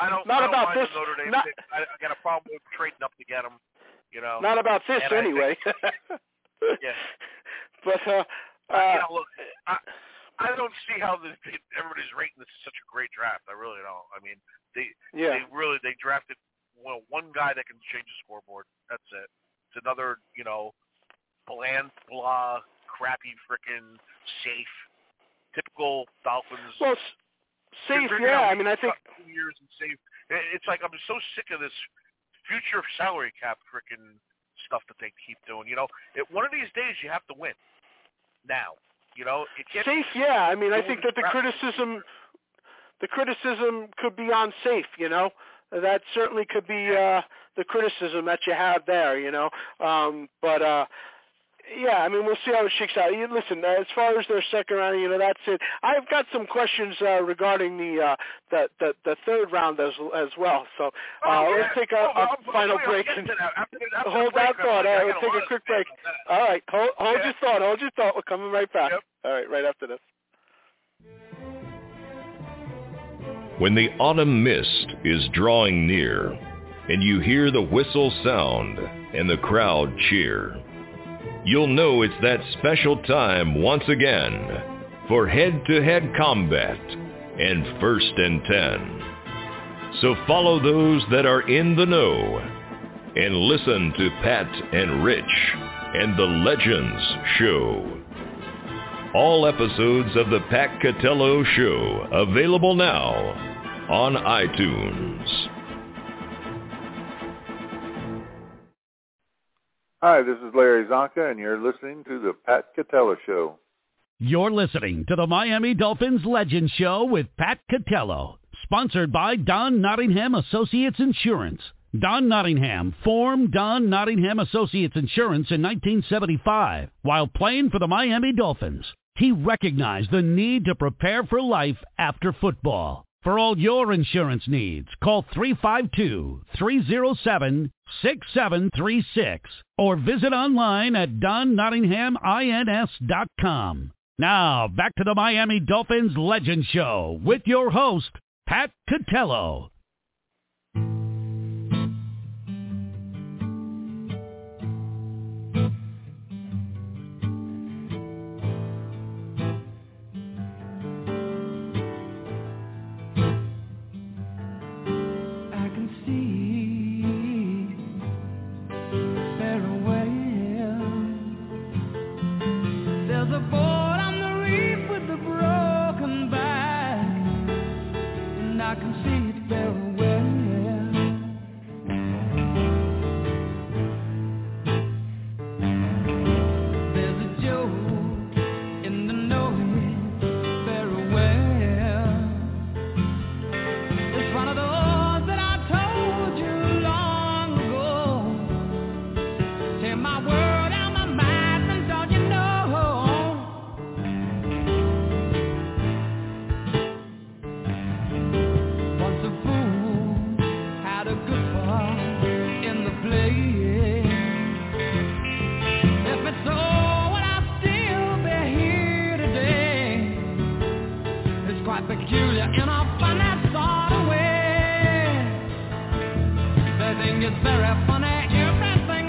I don't. Not I don't about mind this- Notre Dame not- I, I got a problem with trading up to get them. You know. Not about this And anyway. *laughs* Yeah. *laughs* But uh, Uh, uh, you know, look, I, I don't see how the, *laughs* everybody's rating this is such a great draft. I really don't. I mean, they yeah. they really they drafted well one guy that can change the scoreboard. That's it. It's another you know bland blah crappy frickin' safe typical Dolphins. Well, safe, yeah. I mean, I think two years and safe. It's like I'm so sick of this future salary cap frickin' stuff that they keep doing. You know, it, one of these days you have to win. Now, you know, it can't safe, yeah. I mean, I think that the criticism, the criticism could be on safe. You know, that certainly could be uh, the criticism that you have there. You know, um, but. uh yeah, I mean, we'll see how it shakes out. You, listen, as far as their second round, you know, that's it. I've got some questions uh, regarding the, uh, the the the third round as as well. So uh, Oh, yeah. let's take a, Oh, a I'm- I'm final sorry, break. I'll get and- that. After, after hold break, that thought. All right, we'll take a quick break. All right, hold, hold Yeah. your thought. Hold your thought. We're coming right back. Yep. All right, right after this. When the autumn mist is drawing near and you hear the whistle sound and the crowd cheer, you'll know it's that special time once again for head-to-head combat and first and ten. So follow those that are in the know and listen to Pat and Rich and the Legends Show. All episodes of the Pat Catello Show available now on iTunes. Hi, this is Larry Csonka, and you're listening to the Pat Catello Show. You're listening to the Miami Dolphins Legend Show with Pat Catello, sponsored by Don Nottingham Associates Insurance. Don Nottingham formed Don Nottingham Associates Insurance in 1975 while playing for the Miami Dolphins. He recognized the need to prepare for life after football. For all your insurance needs, call 352-307-6736 or visit online at donnottinghamins.com. Now, back to the Miami Dolphins Legend Show with your host, Pat Catello. Funny everything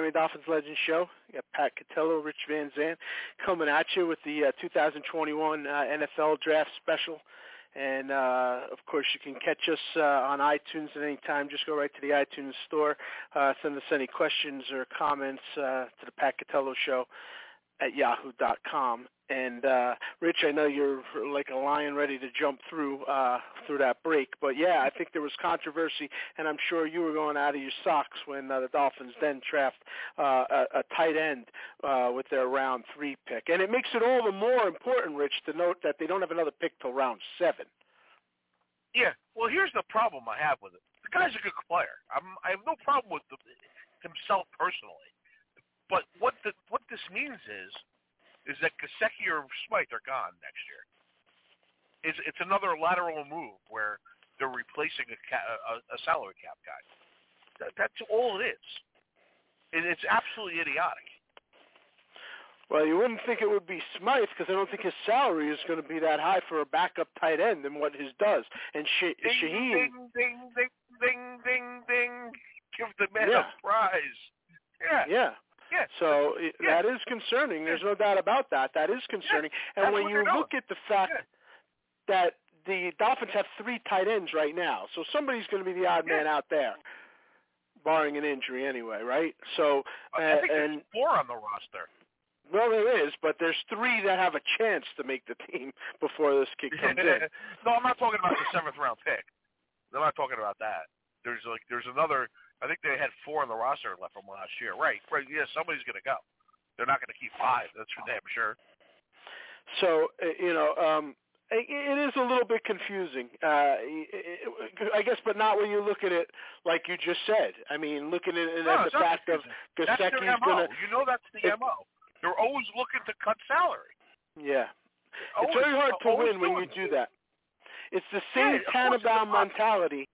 Miami Dolphins Legends Show. We got Pat Catello, Rich Van Zant coming at you with the uh, 2021 uh, NFL Draft Special. And uh, of course, you can catch us uh, on iTunes at any time. Just go right to the iTunes store. Uh, send us any questions or comments uh, to the Pat Catello Show at yahoo.com. And uh, Rich, I know you're like a lion ready to jump through uh, through that break, but yeah, I think there was controversy, and I'm sure you were going out of your socks when uh, the Dolphins then draft uh, a, a tight end uh, with their round three pick, and it makes it all the more important, Rich, to note that they don't have another pick till round seven. Yeah. Well, here's the problem I have with it. The guy's a good player. I'm, I have no problem with the, himself personally. But what the, what this means is is that Gesicki or Smythe are gone next year. It's it's another lateral move where they're replacing a, ca- a, a salary cap guy. That, that's all it is. It, it's absolutely idiotic. Well, you wouldn't think it would be Smythe because I don't think his salary is going to be that high for a backup tight end than what his does. And Sh- Ding, Shaheen, ding, ding, ding, ding, ding, ding. Give the man Yeah. a prize. Yeah. yeah. Yeah. So Yeah. that is concerning. There's no doubt about that. That is concerning. and that's when you look at the fact Yeah. that the Dolphins have three tight ends right now, so somebody's going to be the odd man out there, barring an injury anyway, right? So uh, I think and there's four on the roster. well, there is, but there's three that have a chance to make the team *laughs* before this kid comes in. *laughs* no, I'm not talking about the seventh round pick. I'm not talking about that. There's like there's another. I think they had four on the roster left from last year. Right, right. Yeah, somebody's gonna go. They're not gonna keep five. That's for damn sure. So uh, you know, um, it, it is a little bit confusing. Uh, it, it, I guess, but not when you look at it like you just said. I mean, looking at it No, at the fact of confusing. Gesicki's gonna. You know that's the if- mo. They're always looking to cut salary. Yeah, it's very hard to win when you do that. It's the same Yeah, of course, it's Tannenbaum mentality.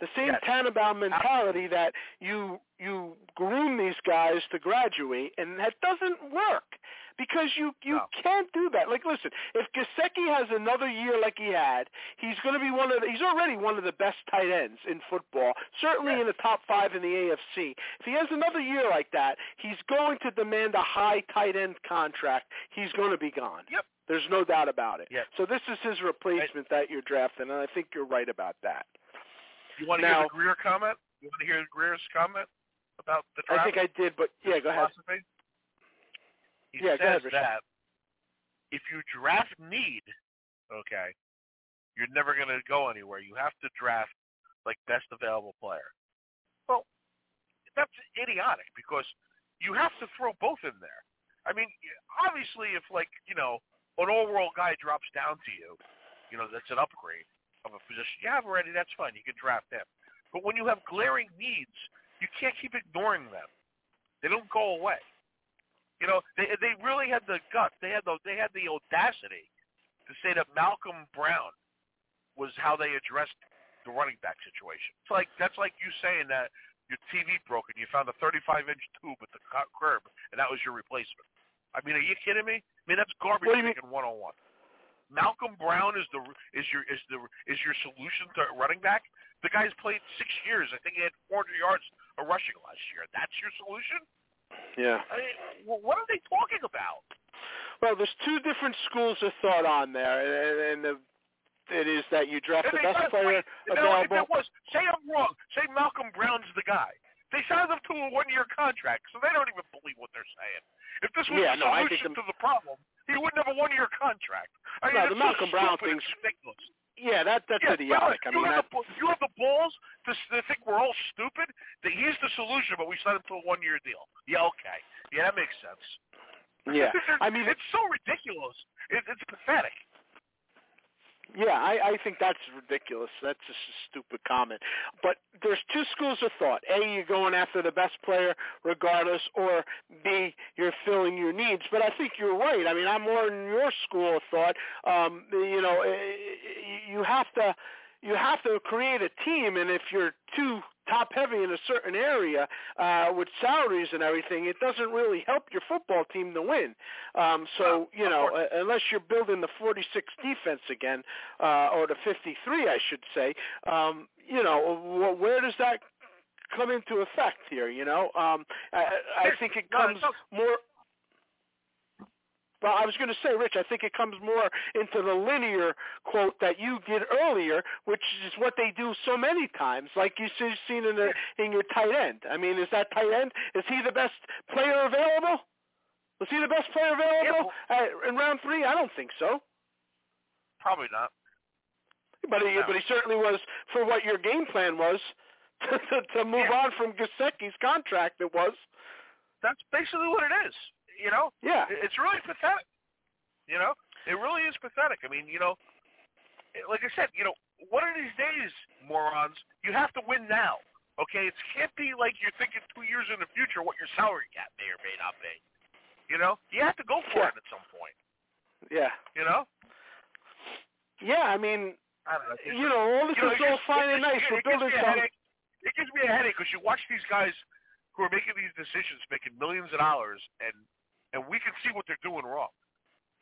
The same Yes. Tannenbaum mentality that you you groom these guys to graduate, and that doesn't work because you you No. can't do that. Like, listen, if Gesicki has another year like he had, he's going to be one of the, he's already one of the best tight ends in football, certainly in the top five in the AFC. If he has another year like that, he's going to demand a high tight end contract. He's going to be gone. Yep. There's no doubt about it. Yep. So this is his replacement that you're drafting, and I think you're right about that. You want to Now- hear the Grier comment? You want to hear Grier's comment about the draft? I think I did, but yeah, go ahead. philosophy? He Yeah, says ahead, that if you draft need, okay, you're never going to go anywhere. You have to draft like best available player. Well, that's idiotic because you have to throw both in there. I mean, obviously, if like you know an all-world guy drops down to you, you know that's an upgrade of a position you have already. That's fine. You can draft him. But when you have glaring needs, you can't keep ignoring them. They don't go away. You know, they they really had the guts. They had the they had the audacity to say that Malcolm Brown was how they addressed the running back situation. It's like that's like you saying that your TV broke and you found a 35 inch tube at the curb and that was your replacement. I mean, are you kidding me? I mean, that's garbage What do you thinking 101. Malcolm Brown is the is your is the is your solution to running back. The guy's played six years. I think he had 400 yards of rushing last year. That's your solution? Yeah. I mean, what are they talking about? Well, there's two different schools of thought on there, and, and the, it is that you draft And the best player wait, if available. it was, say I'm wrong. Say Malcolm Brown's the guy. They signed him to a one-year contract, so they don't even believe what they're saying. If this was Yeah, the no, I think solution the- to the problem, He wouldn't have a one-year contract. I mean, No, the Malcolm Brown thing's- ridiculous. Yeah, that that's Yeah, idiotic. I you, mean, have that, the, you have the balls to, to think we're all stupid. That he's the solution, but we signed him to a one-year deal. Yeah, okay. Yeah, that makes sense. yeah. *laughs* I mean, it's so ridiculous. It, it's pathetic. Yeah, I, I think that's ridiculous. That's just a stupid comment. But there's two schools of thought. A, you're going after the best player regardless, or B, you're filling your needs. But I think you're right. I mean, I'm more in your school of thought. Um, you know, eh, you have to you have to create a team, and if you're too top heavy in a certain area uh, with salaries and everything, it doesn't really help your football team to win. Um, so you know, uh, unless you're building the 46 defense again, uh, or the 53, I should say, um, you know, where does that come into effect here? You know, um, I, I think it comes more. Well, I was going to say, Rich, I think it comes more into the linear quote that you did earlier, which is what they do so many times, like you see seen in the in your tight end. I mean, is that tight end? Is he the best player available? Was he the best player available uh, in round three? I don't think so. Probably not. But he, No. but he certainly was for what your game plan was *laughs* to, to, to move on from Gesicki's contract. It was. That's basically what it is. You know, Yeah. It's really pathetic. You know, it really is pathetic. I mean, you know, like I said, you know, one of these days, morons, you have to win now. Okay, it can't be like you're thinking two years in the future what your salary cap may or may not be. You know, you have to go for Yeah. it at some point. Yeah. You know, Yeah. I mean, I don't know. you know, all this You is all fine and nice. We're building something. It gives me a headache because you watch these guys who are making these decisions, making millions of dollars, and and we can see what they're doing wrong.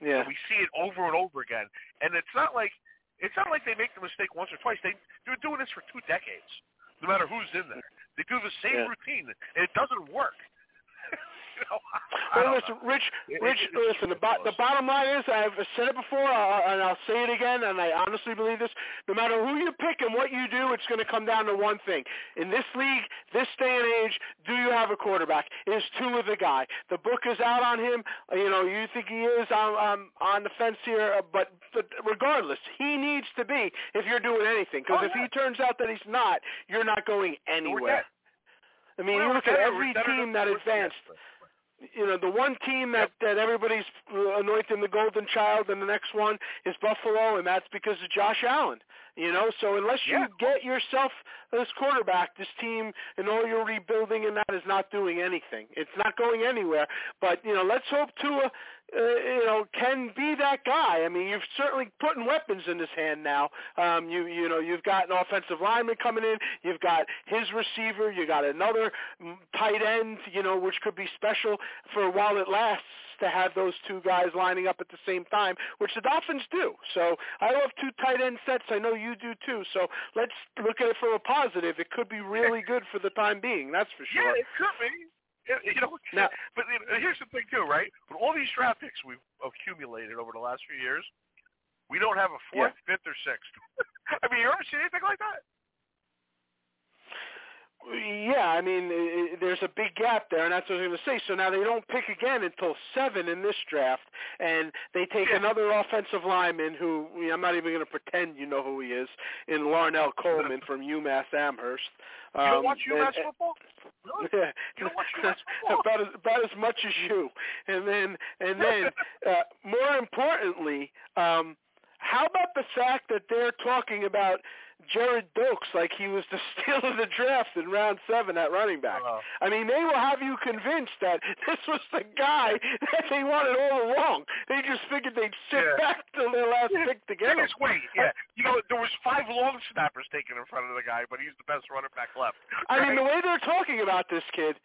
Yeah. And we see it over and over again. And it's not like it's not like they make the mistake once or twice. They they're doing this for two decades. No matter who's in there, they do the same Yeah. routine, and it doesn't work. *laughs* know, Well, listen, know. Rich. It- Rich, it's listen. The, bo- the bottom line is, I've said it before, uh, and I'll say it again, and I honestly believe this. No matter who you pick and what you do, it's going to come down to one thing. In this league, this day and age, do you have a quarterback? Is Tua the guy. The book is out on him. Uh, You know, you think he is on on, on the fence here, uh, but but regardless, he needs to be if you're doing anything. Because Oh, if yeah. he turns out that he's not, you're not going anywhere. I mean, you look at every team that advanced you know, the one team that that everybody's anointing the golden child, and the next one is Buffalo, and that's because of Josh Allen. You know, so unless you Yeah. get yourself this quarterback, this team and all your rebuilding and that is not doing anything. It's not going anywhere. But you know, let's hope Tua, uh, you know, can be that guy. I mean, you've certainly putting weapons in his hand now. Um, you you know, you've got an offensive lineman coming in. You've got his receiver. You got another mm, tight end. You know, which could be special for while it lasts to have those two guys lining up at the same time, which the Dolphins do. So I love two tight end sets. I know you do too. So let's look at it from a positive. It could be really good for the time being. That's for sure. Yeah, it could be. You know, Now- but here's the thing too, right? With all these draft picks we've accumulated over the last few years, we don't have a fourth, fifth, or sixth. *laughs* I mean, you ever seen anything like that? Yeah, I mean, there's a big gap there, and that's what I was going to say. So now they don't pick again until seven in this draft, and they take Yeah. another offensive lineman who you know, I'm not even going to pretend you know who he is, in Larnel Coleman from UMass Amherst. You don't Um, watch UMass and- football? Really? *laughs* Yeah. You don't watch UMass *laughs* football? about as about as much as you. And then and then *laughs* uh, more importantly, um, how about the fact that they're talking about Gerrid Doaks like he was the *laughs* steal of the draft in round seven at running back? Uh, I mean, they will have you convinced that *laughs* this was the guy that they wanted all along. They just figured they'd sit Yeah. back till their last Yeah. pick to get him. Wade, yeah. You know, there was five long snappers taken in front of the guy, but he's the best running back left. I mean, the way they're talking about this kid,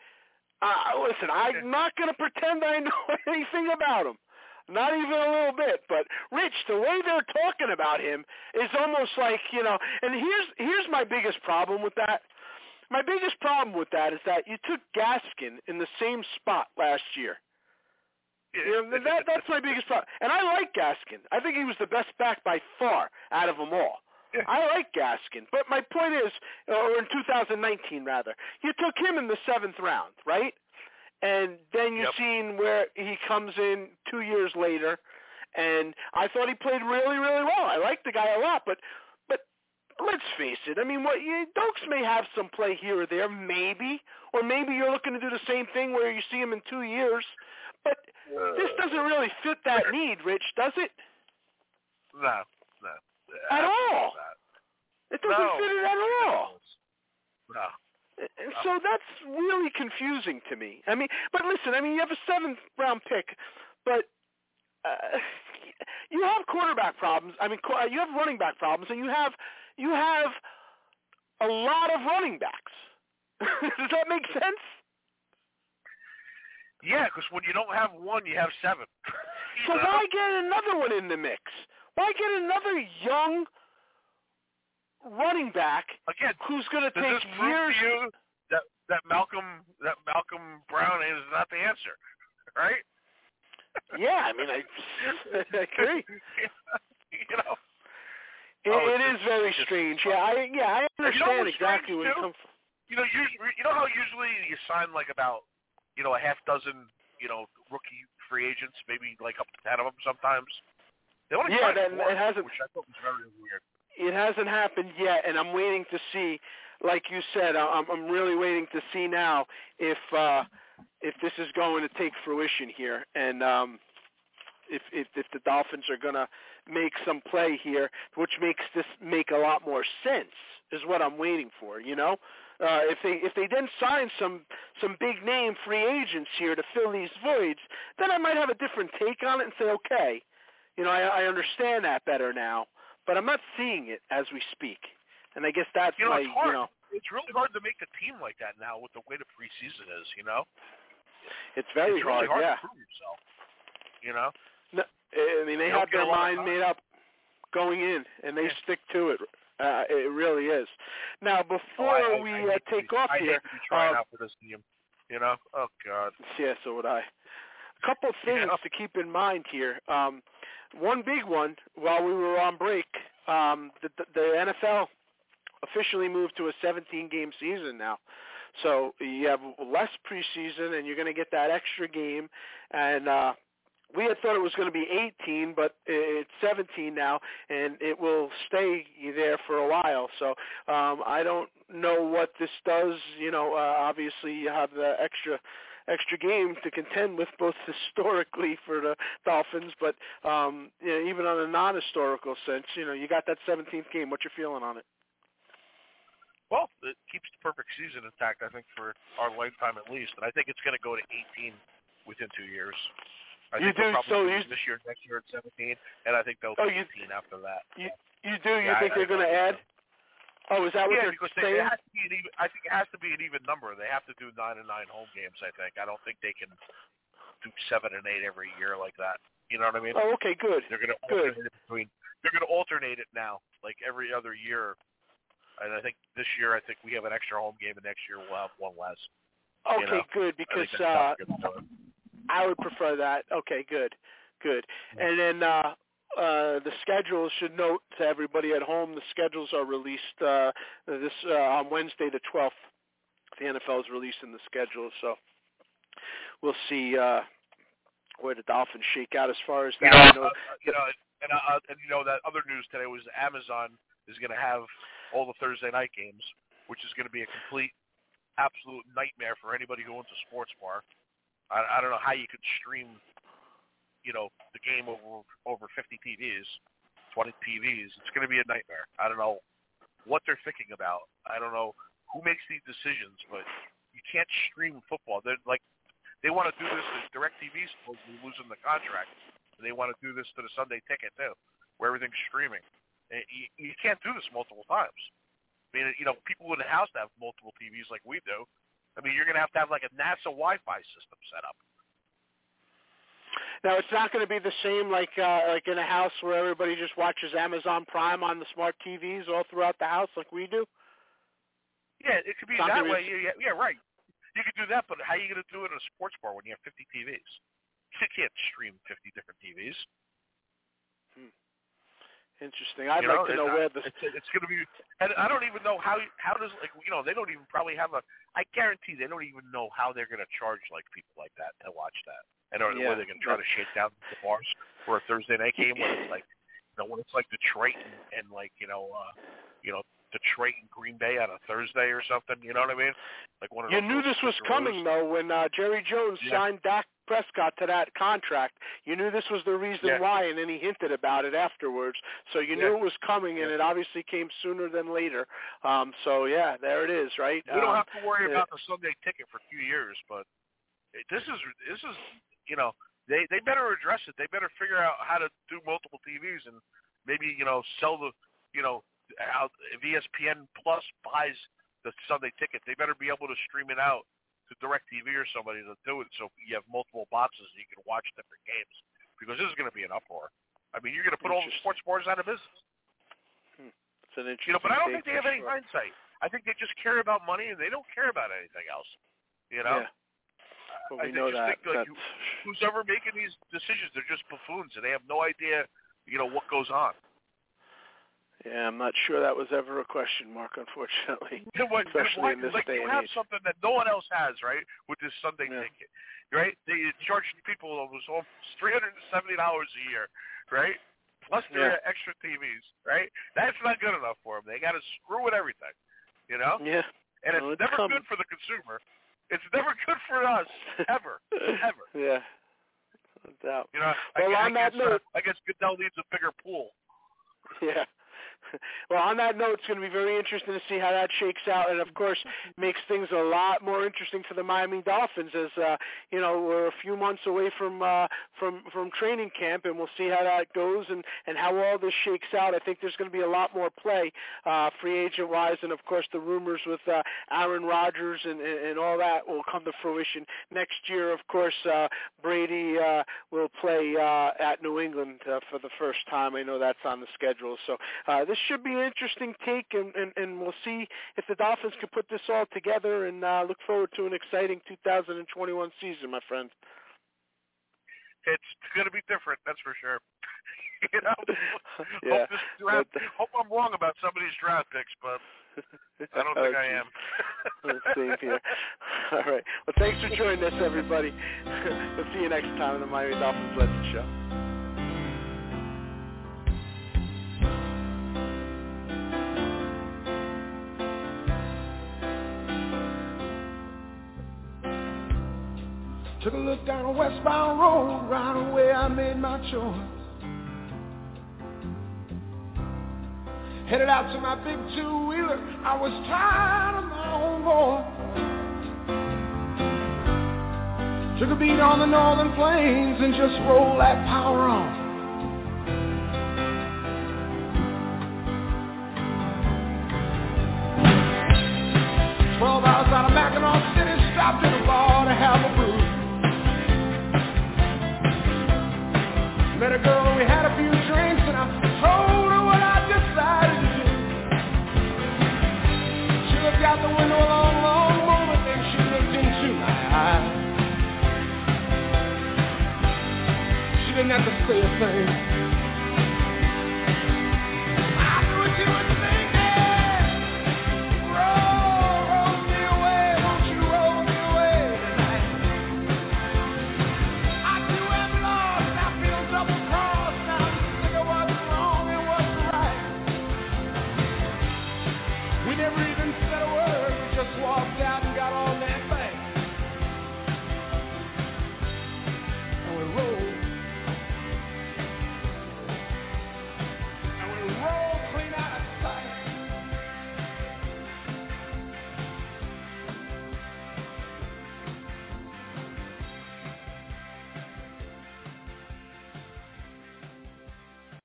uh, listen, I'm not going to pretend I know *laughs* anything about him. Not even a little bit. But Rich, the way they're talking about him is almost like you know. And here's here's my biggest problem with that. My biggest problem with that is that you took Gaskin in the same spot last year. You know, that that's my biggest problem. And I like Gaskin. I think he was the best back by far out of them all. I like Gaskin, but my point is, or in 2019 rather, you took him in the seventh round, right? And then you've Yep. seen where he comes in two years later, and I thought he played really, really well. I like the guy a lot, but but let's face it. I mean, what you, Doaks may have some play here or there, maybe, or maybe you're looking to do the same thing where you see him in two years. But this uh. doesn't really fit that need, Rich, does it? No, no. At all. Not. It doesn't No. fit it at all. No. So that's really confusing to me. I mean, but listen, I mean, you have a seventh round pick, but uh, you have quarterback problems. I mean, you have running back problems, and you have you have a lot of running backs. *laughs* Does that make sense? Yeah, because when you don't have one, you have seven. So *laughs* know? why get another one in the mix? Why get another young running back Again, who's going to take years? to you that that Malcolm that Malcolm Brown is not the answer, *laughs* right? Yeah, I mean, I, *laughs* I agree. *laughs* you know, It, Oh, it's very strange. Yeah, I yeah I You know understand exactly where you come from. you know, you you know how usually you sign like about you know a half dozen you know rookie free agents, maybe like up to ten of them sometimes. They only Yeah, that- four, it hasn't- which I thought was very weird. It hasn't happened yet, and I'm waiting to see. Like you said, I'm I'm really waiting to see now if uh if this is going to take fruition here, and um if if if the Dolphins are going to make some play here, which makes this make a lot more sense, is what I'm waiting for. You know, uh, if they if they then sign some some big name free agents here to fill these voids, then I might have a different take on it and say, okay, you know, I, I understand that better now, but I'm not seeing it as we speak, and I guess that's You know, my it's hard. you know It's really hard to make a team like that now with the way the preseason is. You know, it's very it's really hard, hard yeah. to prove yourself. You know, No, I mean, they You have their a lot of mind made up going in, and they stick to it. Uh, it really is. Now, Oh, before I- I- we I uh, take be- off I here, be trying uh, out for this team. You know, oh god. yeah, so would I. A couple of things Yeah. to keep in mind here. Um, one big one, while we were on break, um, the, the, NFL officially moved to a 17-game season now. So you have less preseason, and you're going to get that extra game. And uh, we had thought it was going to be 18, but it's 17 now, and it will stay there for a while. So um, I don't know what this does. You know, uh, obviously you have the extra extra game to contend with both *laughs* historically for the Dolphins, but um, you know, even on a non-historical sense, you know, you got that 17th game. What's your feeling on it? Well, it keeps the perfect season intact, I think, for our lifetime at least, and I think it's going to go to 18 within two years. I You think do- probably so you- this year, next year at 17, and I think they'll Oh, be you- 18 after that. You you do? You Yeah, think I- they're going to add? Oh, is that what yeah, they're because they, saying? it has to be an even. I think it has to be an even number. They have to do nine and nine home games. I think. I don't think they can do seven and eight every year like that. You know what I mean? Oh, okay, good. They're going to Good. alternate it between. They're going to alternate it now, like every other year. And I think this year, I think we have an extra home game, and next year we'll have one less. you Okay, know, good because that's uh, how they're gonna do it. I would prefer that. Okay, good, good. And then uh, uh, the schedule should note to everybody at home: the schedules are released uh, this uh, on Wednesday, the 12th. The NFL is releasing the schedules, so we'll see uh, where the Dolphins shake out as far as You that. know, I know- uh, you know, and uh, and you know that other news today was Amazon is going to have all the Thursday night games, which is going to be a complete, absolute nightmare for anybody who owns a sports bar. I, I don't know how you could stream, you know, the game over over 50 TVs, 20 TVs. It's going to be a nightmare. I don't know what they're thinking about. I don't know who makes these decisions, but you can't stream football. They're like they want to do this. to DirecTV supposedly losing the contract. They want to do this to the Sunday Ticket too, where everything's streaming. Eh, and you, you can't do this multiple times. I mean, you know, people in the house have multiple TVs like we do. I mean, you're going to have to have like a NASA Wi-Fi system set up. Now it's not going to be the same like uh, like in a house where everybody just watches Amazon Prime on the smart TVs all throughout the house like we do. Yeah, it could be that way. Yeah, yeah, yeah, right. You could do that, but how are you going to do it in a sports bar when you have 50 TVs? You can't stream 50 different TVs. Interesting. I'd you like know, to know where the it's, it's going to be, and I don't even know how how does like you know they don't even probably have a. I guarantee they don't even know how they're going to charge like people like that to watch that, and or Yeah. where they're going to try to shake down the bars for a Thursday night game when it's like, you know, when it's like Detroit and, and like you know, uh, you know, Detroit and Green Bay on a Thursday or something. You know what I mean? Like one of You knew this was coming though when uh, Jerry Jones Yeah. signed Dak Prescott to that contract. You knew this was the reason Yeah. why, and then he hinted about it afterwards. So you Yeah. knew it was coming, and Yeah. it obviously came sooner than later. Um, so yeah, there it is, right? We don't Um, have to worry uh, about the Sunday ticket for a few years, but this is this is you know they they better address it. They better figure out how to do multiple TVs and maybe you know sell the you know how if ESPN Plus buys the Sunday ticket, they better be able to stream it out to DirecTV or somebody to do it so you have multiple boxes and you can watch different games because this is going to be an uproar. I mean, you're going to put all the sports bars out of business. Hmm. It's an interesting You know, but I don't think they have for any hindsight. I think they just care about money and they don't care about anything else. You know? Yeah. Well, we think- know just that. think, like, who- who's ever making these decisions? They're just buffoons and they have no idea, you know, what goes on. Yeah, I'm not sure that was ever a question mark, unfortunately. *laughs* What- and Especially why- in this like day you and have age. something that no one else has, right? With this Sunday Yeah. ticket, right? They charge people almost three hundred and seventy dollars a year, right? Plus their Yeah. extra TVs, right? That's not good enough for them. They got to screw with everything, you know. Yeah. And it's Well, it's never coming. good for the consumer. It's never good for us, ever, *laughs* ever. Yeah. No doubt. You know, Well, I, on I that guess, uh, I guess Goodell needs a bigger pool. *laughs* Yeah. *laughs* Well, on that note, it's going to be very interesting to see how that shakes out, and of course, makes things a lot more interesting for the Miami Dolphins. As uh, you know, we're a few months away from uh, from from training camp, and we'll see how that goes and and how all this shakes out. I think there's going to be a lot more play, uh, free agent wise, and of course, the rumors with uh, Aaron Rodgers and, and and all that will come to fruition next year. Of course, uh, Brady uh, will play uh, at New England uh, for the first time. I know that's on the schedule. So uh, this should be an interesting take, and, and, and we'll see if the Dolphins can put this all together and uh, look forward to an exciting 2021 season, my friend. It's going to be different, that's for sure. *laughs* you know, *laughs* Yeah. hope, draft, hope I'm wrong about some of these draft picks, but I don't think Oh, I am. *laughs* Same here. All right. Well, thanks for joining us, everybody. we'll see you next time on the Miami Dolphins Legend Show. Westbound road, right away I made my choice. Headed out to my big two-wheeler, I was tired of my own voice. Took a beat on the northern plains and just rolled that power on.